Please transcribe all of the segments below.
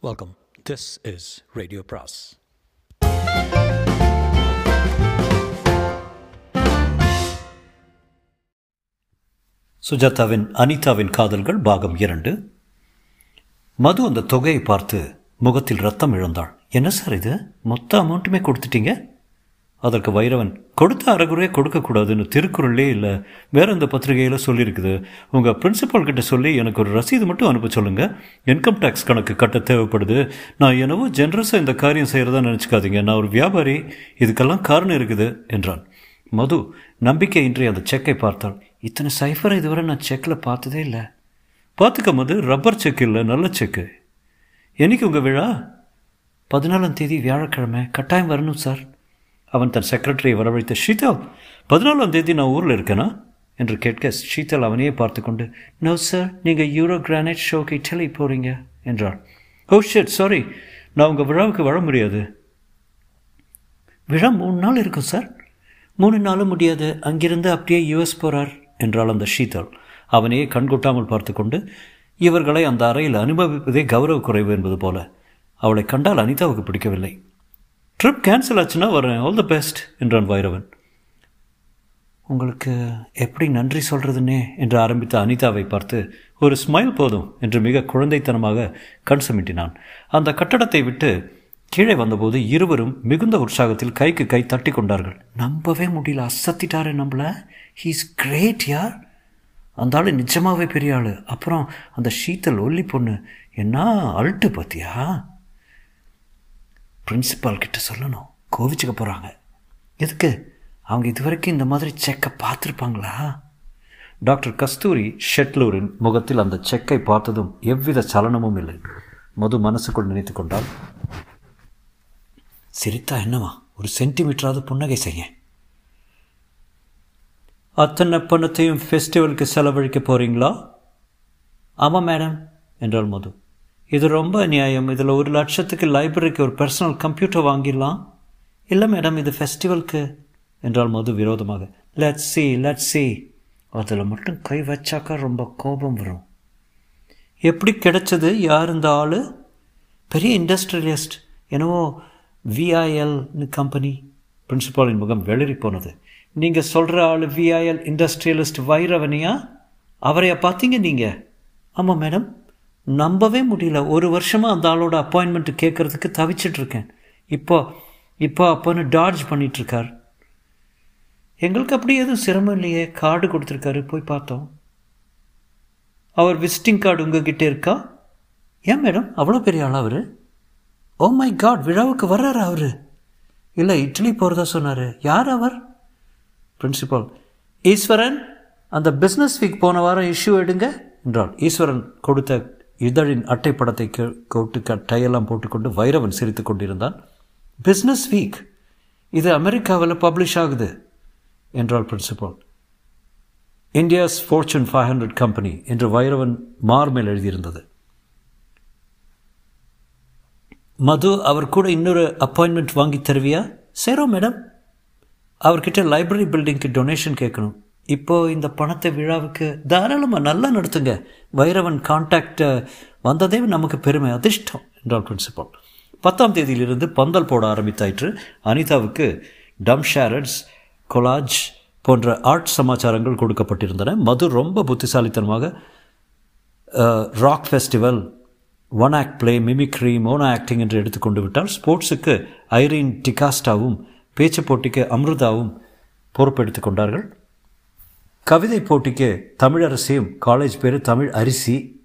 Welcome this is radio பிராஸ் சுஜாதாவின் அனிதாவின் காதல்கள் பாகம் இரண்டு. மது அந்த தொகையை பார்த்து முகத்தில் ரத்தம் இழந்தாள். என்ன சார் இது? மொத்த அமௌண்ட்டுமே கொடுத்துட்டீங்க? அதற்கு வைரவன் கொடுத்த அறகுறையே கொடுக்கக்கூடாதுன்னு திருக்குறளே இல்லை. வேற இந்த பத்திரிகையில் சொல்லியிருக்குது. உங்கள் பிரின்சிபால் கிட்ட சொல்லி எனக்கு ஒரு ரசீது மட்டும் அனுப்ப சொல்லுங்கள் இன்கம் டேக்ஸ் கணக்கு கட்ட தேவைப்படுது. நான் என்னவோ ஜென்ரஸாக இந்த காரியம் செய்கிறதா நினச்சிக்காதீங்க. நான் ஒரு வியாபாரி. இதுக்கெல்லாம் காரணம் இருக்குது என்றான். மது நம்பிக்கையின்றி அந்த செக்கை பார்த்தாள். இத்தனை சைஃபரை இதுவரை நான் செக்கில் பார்த்ததே இல்லை. பார்த்துக்க மது ரப்பர் செக் இல்லை நல்ல செக்கு என்னைக்கு உங்கள் விழா? பதினாலாம் தேதி வியாழக்கிழமை. கட்டாயம் வரணும் சார் அவன் தன் செக்ரட்டரியை வரவழைத்த ஷீதல் பதினாலாம் தேதி நான் ஊரில் இருக்கேனா? என்று கேட்க ஷீதல் அவனையே பார்த்து கொண்டு நோ சார் நீங்கள் யூரோ கிரானைட் ஷோக்கு இட்டலி போகிறீங்க என்றாள் ஓ oh, ஷெட் சாரி நான் உங்கள் விழாவுக்கு வர முடியாது. விழா மூணு நாள் இருக்கும் சார் மூணு நாளும் முடியாது. அங்கிருந்து அப்படியே யூஎஸ் போகிறார் என்றாள் அந்த ஷீதல். அவனையே கண்கொட்டாமல் பார்த்து கொண்டு இவர்களை அந்த அறையில் அனுபவிப்பதே கௌரவ குறைவு என்பது போல. அவளை கண்டால் அனிதாவுக்கு பிடிக்கவில்லை. ட்ரிப் கேன்சல் ஆச்சுன்னா வரேன். ஆல் த பெஸ்ட் என்றான் வைரவன் உங்களுக்கு எப்படி நன்றி சொல்கிறதுன்னே என்று ஆரம்பித்த அனிதாவை பார்த்து ஒரு ஸ்மைல் போதும் என்று மிக குழந்தைத்தனமாக கண் சமிட்டினான். அந்த கட்டடத்தை விட்டு கீழே வந்தபோது இருவரும் மிகுந்த உற்சாகத்தில் கைக்கு கை தட்டி கொண்டார்கள். நம்பவே முடியல அசத்திட்டாரு நம்மள. ஹீஸ் கிரேட் யார்? அந்த ஆள் நிஜமாகவே பெரிய ஆள். அப்புறம் அந்த ஷீத்தல் ஒல்லி பொண்ணு என்ன அல்ட்டு பார்த்தியா? பிரின்சிபால் கிட்ட சொல்லணும். கோவிச்சுக்க போகிறாங்க எதுக்கு? அவங்க இதுவரைக்கும் இந்த மாதிரி செக்கை பார்த்துருப்பாங்களா? டாக்டர் கஸ்தூரி ஷெட்லூரின் முகத்தில் அந்த செக்கை பார்த்ததும் எவ்வித சலனமும் இல்லை. மது மனசுக்குள் நினைத்து கொண்டால் சிரித்தா என்னவா? ஒரு சென்டிமீட்டராவது புன்னகை செய்ய. அத்தனை பணத்தையும் ஃபெஸ்டிவலுக்கு செலவழிக்க போகிறீங்களா ஆமாம் மேடம் என்றாள் மது. இது ரொம்ப அநியாயம். இதில் ஒரு லட்சத்துக்கு லைப்ரரிக்கு ஒரு பர்சனல் கம்ப்யூட்டர் வாங்கிடலாம். இல்லை மேடம் இது ஃபெஸ்டிவலுக்கு என்றால் மது விரோதமாக. லெட் சி லெட் சி அதில் மட்டும் கை வச்சாக்கா ரொம்ப கோபம் வரும். எப்படி கிடைச்சது? யார் இந்த ஆள்? பெரிய இண்டஸ்ட்ரியலிஸ்ட் என்னவோ விஐஎல்னு கம்பெனி பிரின்சிபாலின் முகம் வெளிரி போனது. நீங்கள் சொல்கிற ஆள் விஐஎல் இண்டஸ்ட்ரியலிஸ்ட் வைரவனியா? அவரையா பார்த்தீங்க நீங்கள் ஆமாம் மேடம் நம்பவே முடியல. ஒரு வருஷமாக அந்த ஆளோட அப்பாயின்மெண்ட் கேட்குறதுக்கு தவிச்சிட்ருக்கேன் இப்போ இப்போ அப்போன்னு டார்ஜ் பண்ணிகிட்ருக்கார் எங்களுக்கு அப்படி எதுவும் சிரமம் இல்லையே. கார்டு கொடுத்துருக்காரு. போய் பார்த்தோம். அவர் விசிட்டிங் கார்டு உங்ககிட்ட இருக்கா? ஏன் மேடம் அவ்வளோ பெரிய ஆள் அவர்? ஓ மை காட் விழாவுக்கு வர்றாரு அவர்? இல்லை இட்லி போகிறதா சொன்னார். யார் அவர்? பிரின்சிபால் ஈஸ்வரன் அந்த பிஸ்னஸ் வீக் போன வாரம் இஷ்யூ எடுங்க என்றாள். ஈஸ்வரன் கொடுத்த இதழின் அட்டைப்படத்தை கோட்டு கட்டையெல்லாம் போட்டுக்கொண்டு வைரவன் சிரித்து கொண்டிருந்தான். பிஸ்னஸ் வீக் இது அமெரிக்காவில் பப்ளிஷ் ஆகுது என்றாள் principal India's fortune five hundred company என்று வைரவன் மார்மேல் எழுதியிருந்தது. மது அவர் கூட இன்னொரு அப்பாயின்மெண்ட் வாங்கி தருவியா? சேரோ மேடம் அவர்கிட்ட லைப்ரரி பில்டிங்க்கு டொனேஷன் கேட்கணும். இப்போது இந்த பணத்தை விழாவுக்கு தாராளமாக நல்லா நடத்துங்க. வைரவன் கான்டாக்ட் வந்ததே நமக்கு பெருமை அதிர்ஷ்டம் என்றால் பிரின்சிபால் பத்தாம் தேதியிலிருந்து பந்தல் போட ஆரம்பித்தாயிற்று. அனிதாவுக்கு டம் ஷேரட்ஸ் கொலாஜ் போன்ற ஆர்ட் சமாச்சாரங்கள் கொடுக்கப்பட்டிருந்தன. மது ரொம்ப புத்திசாலித்தனமாக rock festival one act play mimicry mono acting என்று எடுத்துக்கொண்டு விட்டால் ஸ்போர்ட்ஸுக்கு ஐரீன் டிகாஸ்டாவும் பேச்சு போட்டிக்கு அம்ருதாவும் பொறுப்பெடுத்து கொண்டார்கள். கவிதை போட்டிக்கு தமிழரசியும் காலேஜ் பேர் தமிழ் அரிசி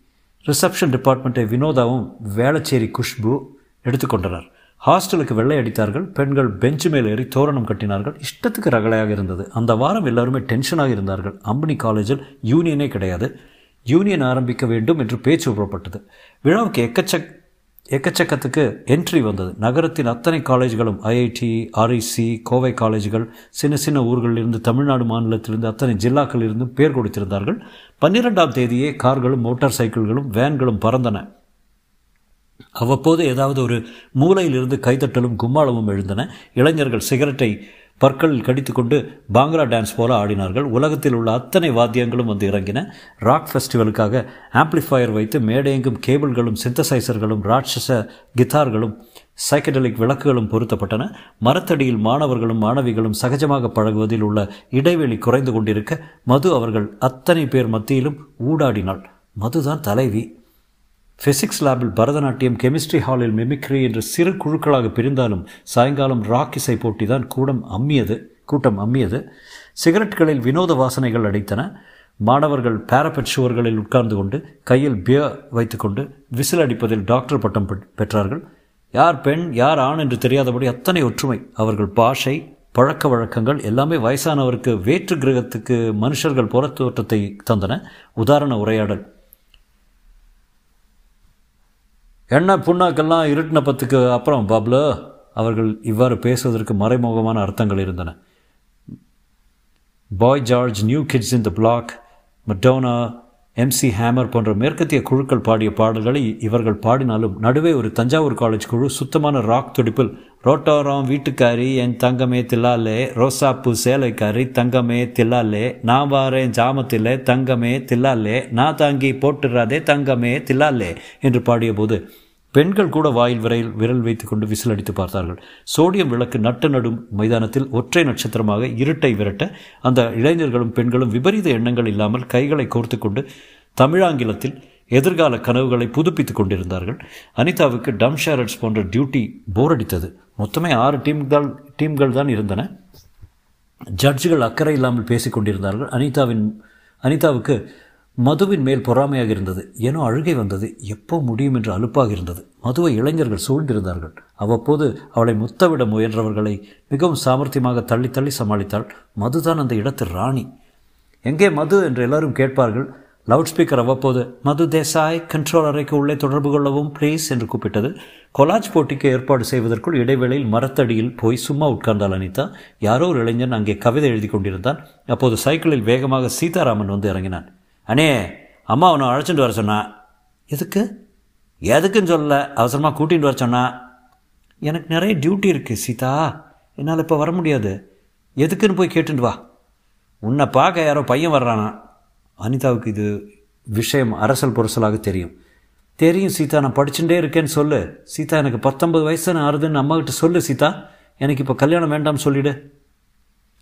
ரிசப்ஷன் டிபார்ட்மெண்ட்டை வினோதாவும் வேளச்சேரி குஷ்பு எடுத்துக்கொண்டனர் ஹாஸ்டலுக்கு வெள்ளை அடித்தார்கள் பெண்கள் பெஞ்சு மேல் ஏறி தோரணம் கட்டினார்கள். இஷ்டத்துக்கு ரகலையாக இருந்தது. அந்த வாரம் எல்லாருமே டென்ஷனாக இருந்தார்கள். அம்பனி காலேஜில் யூனியனே கிடையாது. யூனியன் ஆரம்பிக்க வேண்டும் என்று பேச்சு புறப்பட்டது. விழாவுக்கு எக்கச்சக் எக்கச்சக்கத்துக்கு என்ட்ரி வந்தது. நகரத்தின் அத்தனை காலேஜ்களும் ஐஐடி ஆர்ஐசி கோவை காலேஜ்கள் சின்ன சின்ன ஊர்களிலிருந்து தமிழ்நாடு மாநிலத்திலிருந்து அத்தனை ஜில்லாக்களிலிருந்தும் பேர் கொடுத்திருந்தார்கள். பன்னிரெண்டாம் தேதியே கார்களும் மோட்டார் சைக்கிள்களும் வேன்களும் பறந்தன. அவ்வப்போது ஏதாவது ஒரு மூலையிலிருந்து கைதட்டலும் கும்மாளமும் எழுந்தன. இளைஞர்கள் சிகரெட்டை பற்களில் கடித்துக்கொண்டு பாங்க்ரா டான்ஸ் போல ஆடினார்கள். உலகத்தில் உள்ள அத்தனை வாத்தியங்களும் வந்து இறங்கின. ராக் ஃபெஸ்டிவலுக்காக ஆம்ப்ளிஃபயர் வைத்து மேடையெங்கும் கேபிள்களும் சிந்தசைசர்களும் ராட்சச கித்தார்களும் சைக்கடலிக் விளக்குகளும் பொருத்தப்பட்டன. மரத்தடியில் மாணவர்களும் மாணவிகளும் சகஜமாக பழகுவதில் உள்ள இடைவெளி குறைந்து கொண்டிருக்க மது அவர்கள் அத்தனை பேர் மத்தியிலும் ஊடாடினாள். மதுதான் தலைவி. ஃபிசிக்ஸ் லேபில் பரதநாட்டியம் கெமிஸ்ட்ரி ஹாலில் மெமிக்ரி என்று சிறு குழுக்களாக பிரிந்தாலும் சாயங்காலம் ராக் இசை போட்டி தான் கூடம் அம்மியது கூட்டம் அம்மியது. சிகரெட்களில் வினோத வாசனைகள் அடைத்தன. மாணவர்கள் பேரபெட் சுவர்களில் உட்கார்ந்து கொண்டு கையில் பியர் வைத்துக்கொண்டு விசில் அடிப்பதில் டாக்டர் பட்டம் பெற்றார்கள். யார் பெண் யார் ஆண் என்று தெரியாதபடி அத்தனை ஒற்றுமை. அவர்கள் பாஷை பழக்க வழக்கங்கள் எல்லாமே வயசானவருக்கு வேற்று கிரகத்துக்கு மனுஷர்கள் புற தோற்றத்தை தந்தன. உதாரண உரையாடல். எண்ணெய் புண்ணாக்கெல்லாம் இருட்டின பத்துக்கு அப்புறம் பாப்ல அவர்கள் இவ்வாறு பேசுவதற்கு மறைமுகமான அர்த்தங்கள் இருந்தன. Boy George New Kids in the Block Madonna MC Hammer போன்ற மேற்கத்திய குழுக்கள் பாடிய பாடல்களை இவர்கள் பாடினாலும் நடுவே ஒரு தஞ்சாவூர் காலேஜ் குழு சுத்தமான ராக் துடிப்பில் ரோட்டோரம் வீட்டுக்காரி என் தங்கமே தில்லாலே ரோசாப்பூ சேலைக்காரி தங்கமே தில்லாலே நான் வாரேன் ஜாமத்திலே தங்கமே தில்லாலே நான் தாங்கி போட்டுறாதே தங்கமே தில்லாலே என்று பாடியபோது பெண்கள் கூட வாயில் விரையில் விரல் வைத்து கொண்டு விசில் அடித்து பார்த்தார்கள். சோடியம் விளக்கு நட்டு நடும் மைதானத்தில் ஒற்றை நட்சத்திரமாக இருட்டை விரட்ட அந்த இளைஞர்களும் பெண்களும் விபரீத எண்ணங்கள் இல்லாமல் கைகளை கோர்த்து கொண்டு தமிழாங்கிலத்தில் எதிர்கால கனவுகளை புதுப்பித்துக் கொண்டிருந்தார்கள். அனிதாவுக்கு டம் ஷேரட்ஸ் போன்ற டியூட்டி போர் அடித்தது. மொத்தமே ஆறு டீம்கள் டீம்கள் தான் இருந்தன. ஜட்ஜுகள் அக்கறை இல்லாமல் பேசிக்கொண்டிருந்தார்கள் அனிதாவின் அனிதாவுக்கு மதுவின் மேல் பொறாமையாக இருந்தது. ஏனோ அழுகை வந்தது. எப்போ முடியும் என்று அலுப்பாக இருந்தது. மதுவை இளைஞர்கள் சூழ்ந்திருந்தார்கள். அவ்வப்போது அவளை முத்தவிட முயன்றவர்களை மிகவும் சாமர்த்தியமாக தள்ளி தள்ளி சமாளித்தாள். மதுதான் அந்த இடத்து ராணி. எங்கே மது? என்று எல்லாரும் கேட்பார்கள். லவுட் ஸ்பீக்கர் அவ்வப்போது மது தேசாய் கண்ட்ரோல் அறைக்கு உள்ளே தொடர்பு கொள்ளவும் ப்ளீஸ் என்று கூப்பிட்டது. கொலாஜ் போட்டிக்கு ஏற்பாடு செய்வதற்குள் இடைவேளையில் மரத்தடியில் போய் சும்மா உட்கார்ந்தாள் அனிதா. யாரோ ஒரு இளைஞன் அங்கே கவிதை எழுதி கொண்டிருந்தான். அப்போது சைக்கிளில் வேகமாக சீதாராமன் வந்து இறங்கினான். அண்ணே அம்மா அவனை அழைச்சிட்டு வர சொன்னான் எதுக்கு? எதுக்குன்னு சொல்லல அவசரமாக கூட்டிகிட்டு வர சொன்னான் எனக்கு நிறைய டியூட்டி இருக்குது சீதா. என்னால் இப்போ வர முடியாது. எதுக்குன்னு போய் கேட்டுட்டு வா. உன்னை பார்க்க யாரோ பையன் வர்றானா. அனிதாவுக்கு இது விஷயம் அரசல் புரசலாக தெரியும். தெரியும் சீதா. நான் படிச்சுட்டே இருக்கேன்னு சொல்லு. சீதா எனக்கு பத்தொன்பது வயசு ஆறுதுன்னு அம்மாக்கிட்ட சொல்லு சீதா. எனக்கு இப்போ கல்யாணம் வேண்டாம்னு சொல்லிவிடு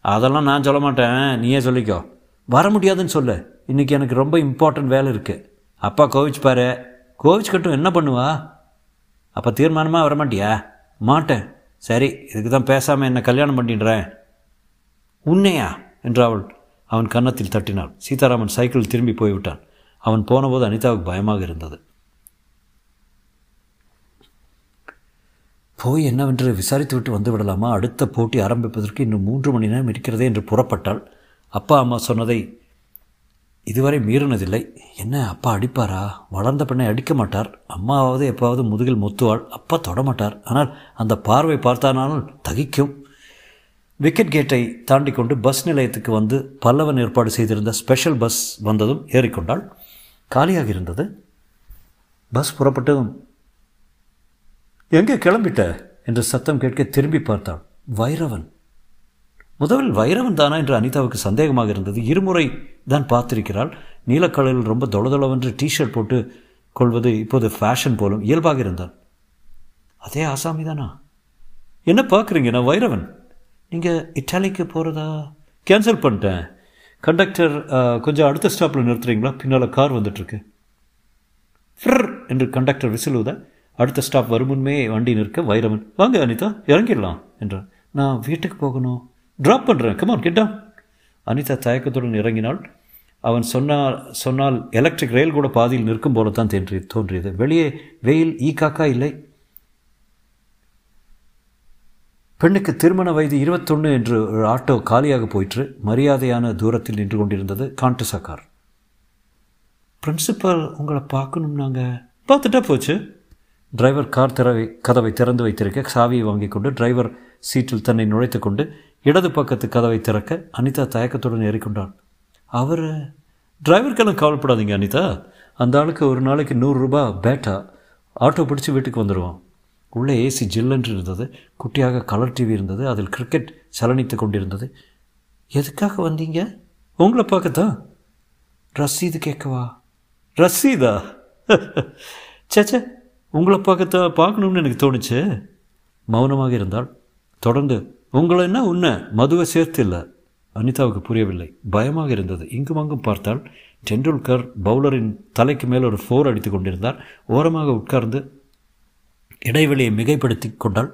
அதெல்லாம் நான் சொல்ல மாட்டேன். நீயே சொல்லிக்கோ. வர முடியாதுன்னு சொல்லு. இன்றைக்கி எனக்கு ரொம்ப இம்பார்ட்டன்ட் வேலை இருக்குது அப்பா கோவிச் கோவிச்சுக்கட்டும் கோவிச் கட்டும் என்ன பண்ணுவா? அப்போ தீர்மானமாக வரமாட்டியா? மாட்டேன். சரி இதுக்கு தான் பேசாமல் என்ன கல்யாணம் பண்ணிடுறேன். உன்னையா? என்று அவள் அவன் கன்னத்தில் தட்டினாள். சீதாராமன் சைக்கிள் திரும்பி போய்விட்டான். அவன் போனபோது அனிதாவுக்கு பயமாக இருந்தது. போய் என்னவென்று விசாரித்துவிட்டு வந்து விடலாமா? அடுத்த போட்டி ஆரம்பிப்பதற்கு இன்னும் மூன்று மணி நேரம் இருக்கிறதே என்று புறப்பட்டாள். அப்பா அம்மா சொன்னதை இதுவரை மீறினதில்லை. என்ன அப்பா அடிப்பாரா? வளர்ந்த பெண்ணை அடிக்க மாட்டார். அம்மாவது எப்பாவது முதுகில் முத்துவாள். அப்பா தொடமாட்டார். ஆனால் அந்த பார்வை பார்த்தானாலும் தகிக்கும். விக்கெட் கேட்டை தாண்டி கொண்டு பஸ் நிலையத்துக்கு வந்து பல்லவன் ஏற்பாடு செய்திருந்த ஸ்பெஷல் பஸ் வந்ததும் ஏறிக்கொண்டாள். காலியாக இருந்தது. பஸ் புறப்பட்டதும் எங்கே கிளம்பிட்ட? என்று சத்தம் கேட்க திரும்பி பார்த்தாள். வைரவன். முதலில் வைரவன் தானா என்று அனிதாவுக்கு சந்தேகமாக இருந்தது. இருமுறை தான் பார்த்திருக்கிறாள். நீலக்கடலில் ரொம்ப தொளதொளவென்று டிஷர்ட் போட்டு கொள்வது இப்போது ஃபேஷன் போலும் இயல்பாக இருந்தான் அதே ஆசாமி தானா? என்ன பார்க்குறீங்க? நான் வைரவன். நீங்கள் இட்டாலிக்கு போகிறதா கேன்சல் பண்ணிட்டேன். கண்டக்டர் கொஞ்சம் அடுத்த ஸ்டாப்பில் நிறுத்துறீங்களா? பின்னால் கார் வந்துட்டுருக்கு. ஃப்ர் என்று கண்டக்டர் விசிலுத. அடுத்த ஸ்டாப் வரும் முன்மே வண்டி நிற்க வைரவன். வாங்க அனிதா இறங்கிடலாம் என்றான் நான் வீட்டுக்கு போகணும். ட்ராப் பண்ணுறேன் கமான் கிட்டா அனிதா தயக்கத்துடன் இறங்கினாள். அவன் சொன்னால் சொன்னால் எலக்ட்ரிக் ரயில் கூட பாதியில் நிற்கும் போல தான் தோன்றி தோன்றியது. வெளியே வெயில் ஈ காக்கா இல்லை. பெண்ணுக்கு திருமண வயது இருபத்தொன்று என்று ஒரு ஆட்டோ காலியாக போயிற்று. மரியாதையான தூரத்தில் நின்று கொண்டிருந்தது காண்டசா கார். பிரின்சிபல் உங்களை பார்க்கணும் நாங்கள் பார்த்துட்டா போச்சு. டிரைவர் கார் திறவை கதவை திறந்து வைத்திருக்க சாவியை வாங்கி கொண்டு டிரைவர் சீட்டில் தன்னை நுழைத்து கொண்டு இடது பக்கத்து கதவை திறக்க அனிதா தயக்கத்துடன் ஏறிக்கொண்டாள். அவர் டிரைவருக்கெல்லாம் கவலைப்படாதீங்க அனிதா. அந்த ஆளுக்கு ஒரு நாளைக்கு நூறுரூபா பேட்டா. ஆட்டோ பிடிச்சி வீட்டுக்கு வந்துடுவான் உள்ளே ஏசி ஜில்லென்று இருந்தது. குட்டியாக கலர் டிவி இருந்தது. அதில் கிரிக்கெட் சலனித்து கொண்டிருந்தது. எதுக்காக வந்தீங்க? உங்களை பார்க்கத்தான். ரசீது கேட்கவா? ரசீதா? சேச்சே உங்களை பார்க்கத்தான் பார்க்கணும்னு எனக்கு தோணுச்சு. மௌனமாக இருந்தால் தொடர்ந்து உங்களை என்ன உன்னை மதுவை சேர்த்து இல்லை அனிதாவுக்கு புரியவில்லை. பயமாக இருந்தது. இங்கும் அங்கும் பார்த்தால் டெண்டுல்கர் பவுலரின் தலைக்கு மேல் ஒரு ஃபோர் அடித்து கொண்டிருந்தார். ஓரமாக உட்கார்ந்து இடைவெளியை மிகைப்படுத்தி கொண்டால்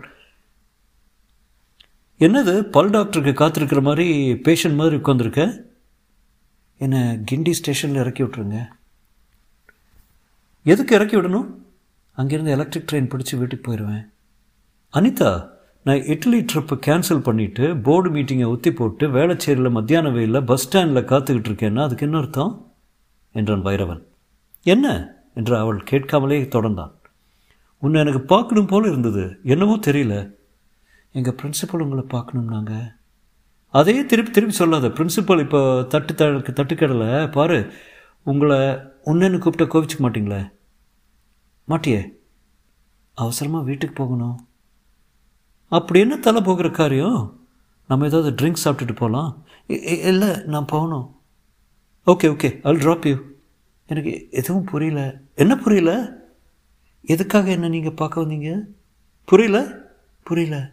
என்னது பல் டாக்டருக்கு காத்திருக்கிற மாதிரி பேஷண்ட் மாதிரி உட்காந்துருக்க என்னை கிண்டி ஸ்டேஷனில் இறக்கி விட்ருங்க எதுக்கு இறக்கி விடணும்? அங்கேருந்து எலக்ட்ரிக் ட்ரெயின் பிடிச்சி வீட்டுக்கு போயிடுவேன். அனிதா நான் இட்லி ட்ரிப்பை கேன்சல் பண்ணிவிட்டு போர்டு மீட்டிங்கை ஒத்தி போட்டு வேளச்சேரியில் மத்தியான வெயிலில் பஸ் ஸ்டாண்டில் காத்துக்கிட்டு இருக்கேன்னா அதுக்கு என்ன அர்த்தம்? என்றான் பைரவன். என்ன? என்று அவள் கேட்காமலே தொடர்ந்தான். உன்னை எனக்கு பார்க்கணும் போல் இருந்தது. என்னமோ தெரியல. எங்கள் பிரின்சிபல் உங்களை பார்க்கணும்னாங்க அதையே திருப்பி திருப்பி சொல்லாத. பிரின்சிபல் இப்போ தட்டு தட்டு தட்டுக்கடலை பாரு உங்களை உன்னன்னு கூப்பிட்ட கோவிச்சுக்க மாட்டிங்களே? மாட்டியே? அவசரமாக வீட்டுக்கு போகணும். அப்படி என்ன தலை போகிற காரியம்? நம்ம ஏதாவது ட்ரிங்க்ஸ் சாப்பிட்டுட்டு போகலாம் இல்லை நான் போகணும். Okay okay I'll drop you எனக்கு எதுவும் புரியல. என்ன புரியல? எதுக்காக என்ன நீங்கள் பார்க்க வந்தீங்க? புரியல? புரியல.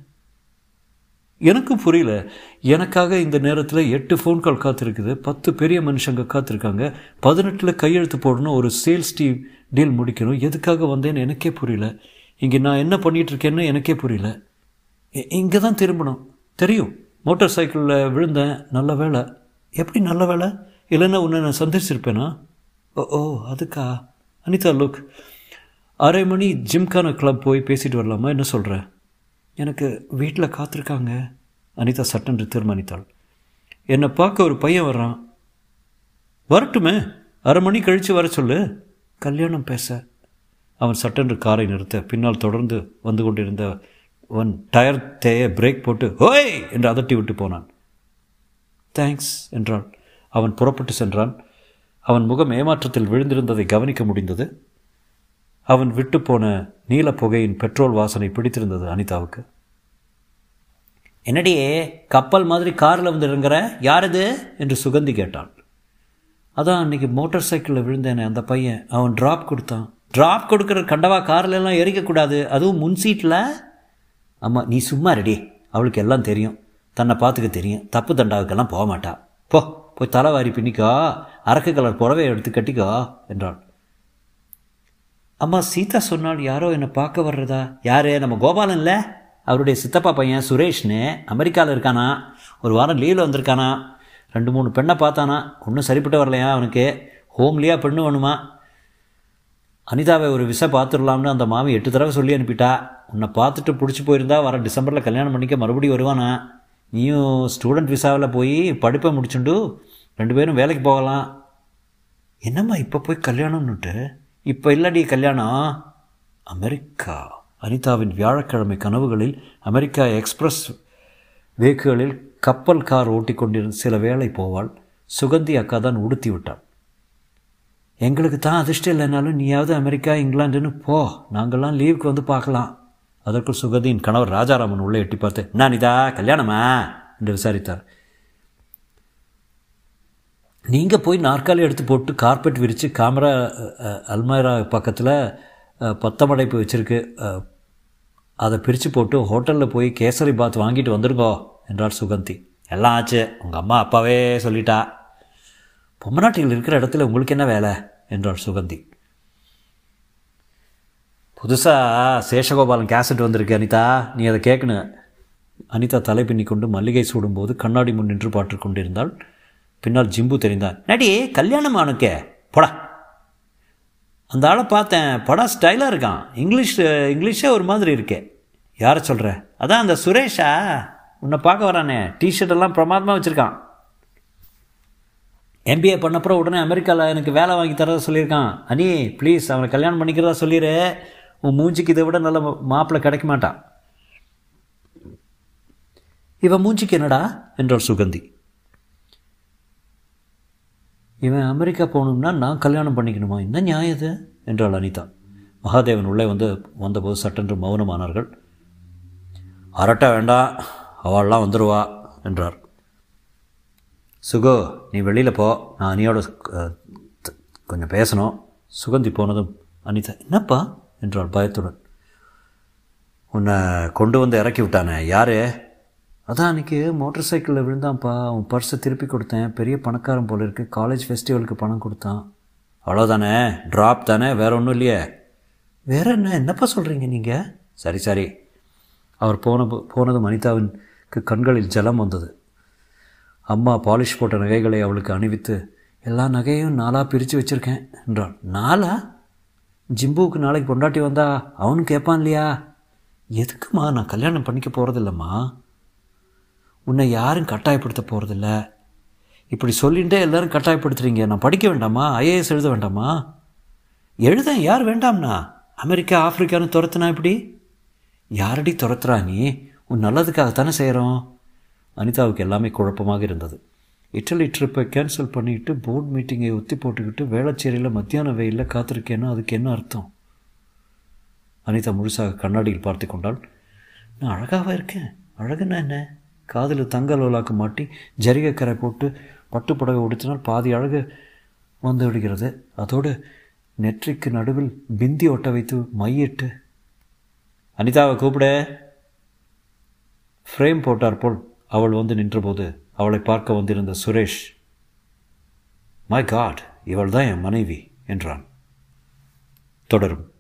எனக்கும் புரியல. எனக்காக இந்த நேரத்தில் எட்டு ஃபோன் கால் காத்திருக்குது. பத்து பெரிய மனுஷங்க காத்திருக்காங்க. பதினெட்டில் கையெழுத்து போடணும். ஒரு சேல்ஸ் டீ டீல் முடிக்கணும். எதுக்காக வந்தேன்னு எனக்கே புரியல. இங்கே நான் என்ன பண்ணிகிட்ருக்கேன்னு எனக்கே புரியல. இங்கே தான் திரும்பணும். தெரியும். மோட்டார் சைக்கிளில் விழுந்தேன் நல்ல வேலை எப்படி நல்ல வேலை இல்லைன்னா உன்னை நான் சந்திச்சிருப்பேனா? ஓ ஓ அதுக்கா. அனிதா லுக் அரை மணி ஜிம்கான கிளப் போய் பேசிட்டு வரலாமா? என்ன சொல்கிற எனக்கு வீட்டில் காத்திருக்காங்க. அனிதா சட்டென்று தீர்மானித்தாள். என்னை பார்க்க ஒரு பையன் வர்றான். வரட்டுமே. அரை மணி கழித்து வர சொல்லு. கல்யாணம் பேச. அவன் சட்டென்று காரை நிறுத்த பின்னால் தொடர்ந்து வந்து கொண்டிருந்த ஒன் டயர் தேய பிரேக் போட்டு ஹோய்! என்று அதட்டி விட்டு போனான். தேங்க்ஸ் என்றாள். அவன் புறப்பட்டு சென்றான். அவன் முகம் ஏமாற்றத்தில் விழுந்திருந்ததை கவனிக்க முடிந்தது. அவன் விட்டு போன நீல புகையின் பெட்ரோல் வாசனை பிடித்திருந்தது அனிதாவுக்கு. என்னடியே கப்பல் மாதிரி காரில் வந்து இறங்குற? யாரது என்று சுகந்தி கேட்டாள். அதான் அன்றைக்கி மோட்டார் சைக்கிளில் விழுந்தேனே அந்த பையன். அவன் ட்ராப் கொடுத்தான். ட்ராப் கொடுக்குற கண்டவா காரில் எல்லாம் எரிக்கக்கூடாது. அதுவும் முன் சீட்டில் ஆமாம் நீ சும்மா ரெடி அவளுக்கு எல்லாம் தெரியும். தன்னை பார்த்துக்க தெரியும். தப்பு தண்டாவுக்கெல்லாம் போக மாட்டா. போ போய் தலைவாரி பின்னிக்கோ. அரக்கு கலர் புடவை எடுத்து கட்டிக்கோ என்றாள். அம்மா சீதா சொன்னால் யாரோ என்னை பார்க்க வர்றதா? யாரு? நம்ம கோபாலன் இல்லை? அவருடைய சித்தப்பா பையன் சுரேஷ்னு அமெரிக்காவில் இருக்கானா? ஒரு வாரம் லீவில் வந்திருக்கானா? ரெண்டு மூணு பெண்ணை பார்த்தானா? ஒன்றும் சரிப்பட்டு வரலையா அவனுக்கு? ஹோம்லியாக பெண்ணு வேணுமா? அனிதாவை ஒரு விசை பார்த்துடலாம்னு அந்த மாமி எட்டு தடவை சொல்லி அனுப்பிட்டா. உன்னை பார்த்துட்டு பிடிச்சி போயிருந்தா வர டிசம்பரில் கல்யாணம் பண்ணிக்க மறுபடியும் வருவானா? நீயும் ஸ்டூடெண்ட் விசாவில் போய் படிப்பை முடிச்சுண்டு ரெண்டு பேரும் வேலைக்கு போகலாம். என்னம்மா இப்போ போய் கல்யாணம்னுட்டு? இப்போ இல்லடி கல்யாணம். அமெரிக்கா. அனிதாவின் வியாழக்கிழமை கனவுகளில் அமெரிக்கா எக்ஸ்பிரஸ் வேக்குகளில் கப்பல் கார் ஓட்டி கொண்டிருந்த சில வேலை போவாள். சுகந்தி அக்கா தான் உடுத்தி விட்டாள். எங்களுக்கு தான் அதிர்ஷ்டம் இல்லைனாலும் நீயாவது அமெரிக்கா இங்கிலாண்டுன்னு போ. நாங்கள்லாம் லீவுக்கு வந்து பார்க்கலாம். அதற்குள் சுகந்தியின் கணவர் ராஜாராமன் உள்ளே எட்டி பார்த்து நான் இதா கல்யாணமா? என்று விசாரித்தார். நீங்கள் போய் நாற்காலி எடுத்து போட்டு கார்பெட் விரித்து காமரா அல்மாரா பக்கத்தில் பத்தமடைப்பு வச்சுருக்கு. அதை பிரித்து போட்டு ஹோட்டலில் போய் கேசரி பாத் வாங்கிட்டு வந்துருங்கோ என்றாள் சுகந்தி. எல்லாம் ஆச்சு. உங்கள் அம்மா அப்பாவே சொல்லிட்டா. பொம்மநாட்டிகள் இருக்கிற இடத்துல உங்களுக்கு என்ன வேலை? என்றாள் சுகந்தி. புதுசாக சேஷகோபாலன் கேசட் வந்திருக்கு அனிதா. நீ அதை கேட்கணும் அனிதா தலை பின்னி கொண்டு மல்லிகை சூடும்போது கண்ணாடி முன் நின்று பாட்டு கொண்டிருந்தாள். பின்னால் ஜிம்பு தெரிந்தான். நடி கல்யாணம் அவனுக்கே போடா. அந்த ஆளை பார்த்தேன். படம் ஸ்டைலாக இருக்கான். இங்கிலீஷ் இங்கிலீஷே ஒரு மாதிரி இருக்கே. யாரை சொல்கிற அதான் அந்த சுரேஷா. உன்னை பார்க்க வரானே. டிஷர்ட் எல்லாம் பிரமாதமாக வச்சுருக்கான். எம்பிஏ பண்ணப்புறம் உடனே அமெரிக்காவில் எனக்கு வேலை வாங்கி தரதா சொல்லியிருக்கான். அனி ப்ளீஸ் அவனை கல்யாணம் பண்ணிக்கிறதா சொல்லிடு உன் மூஞ்சிக்கு இதை விட நல்ல மாப்பிள்ளை கிடைக்க மாட்டான். இவன் மூஞ்சிக்கு என்னடா? என்றாள் சுகந்தி. இவன் அமெரிக்கா போகணும்னா நான் கல்யாணம் பண்ணிக்கணுமா? என்ன நியாயம் இது? என்றாள் அனிதா. மகாதேவன் உள்ளே வந்து வந்தபோது சட்டென்று மௌனமானார்கள். அரட்ட வேண்டாம். அவள்லாம் வந்துடுவா என்றார். சுகு நீ வெளியில் போ. நான் அனியோட கொஞ்சம் பேசணும். சுகந்தி போனதும் அனிதா என்னப்பா? என்றாள் பயத்துடன். உன்னை கொண்டு வந்து இறக்கி விட்டானே யாரு? அதான் அன்றைக்கி மோட்டர் சைக்கிளில் விழுந்தான்ப்பா. உன் பர்ஸை திருப்பி கொடுத்தேன். பெரிய பணக்காரன் போல இருக்குது காலேஜ் ஃபெஸ்டிவலுக்கு பணம் கொடுத்தான். அவ்வளோதானே ட்ராப் தானே? வேறு ஒன்றும் இல்லையே. வேற என்ன? என்னப்பா சொல்கிறீங்க நீங்கள் சரி சரி. அவர் போன போனதும் அனிதாவின் கண்களில் ஜலம் வந்தது. அம்மா பாலிஷ் போட்ட நகைகளை அவளுக்கு அணிவித்து எல்லா நகையும் நாளாக பிரித்து வச்சுருக்கேன் என்றாள். நாளா ஜிம்புவுக்கு நாளைக்கு பொண்டாட்டி வந்தா அவனு கேட்பான் இல்லையா? எதுக்குமா நான் கல்யாணம் பண்ணிக்க போகிறதில்லம்மா உன்னை யாரும் கட்டாயப்படுத்த போகிறதில்ல இப்படி சொல்லிகிட்டே எல்லாரும் கட்டாயப்படுத்துறீங்க. நான் படிக்க வேண்டாமா? ஐஏஎஸ் எழுத வேண்டாமா? எழுத யார் வேண்டாம்னா? அமெரிக்கா ஆப்பிரிக்கான்னு துரத்துனா இப்படி? யாரடி துரத்துறா நீ? உன் நல்லதுக்காகத்தானே செய்கிறோம் அனிதாவுக்கு எல்லாமே குழப்பமாக இருந்தது. இட்டலி ட்ரிப்பை கேன்சல் பண்ணிட்டு போர்ட் மீட்டிங்கை ஒத்தி போட்டுக்கிட்டு வேளச்சேரியில் மத்தியான வெயிலில் காத்திருக்கேன்னா அதுக்கு என்ன அர்த்தம்? அனிதா முழுசாக கண்ணாடியில் பார்த்து கொண்டாள். நான் அழகாக இருக்கேன். அழகுன்னா என்ன? காதில் தங்க லோலாக்கு மாட்டி ஜரிகைக்கரை போட்டு பட்டு புடவை உடுத்தினால் பாதி அழகு வந்து விடுகிறது. அதோடு நெற்றிக்கு நடுவில் பிந்தி ஒட்ட வைத்து மையிட்டு அனிதாவை கூப்பிட. ஃப்ரேம் போட்டார் போல் அவள் வந்து நின்றபோது அவளை பார்க்க வந்திருந்த சுரேஷ் மை காட் இவள் தான் என் மனைவி என்றான். தொடரும்.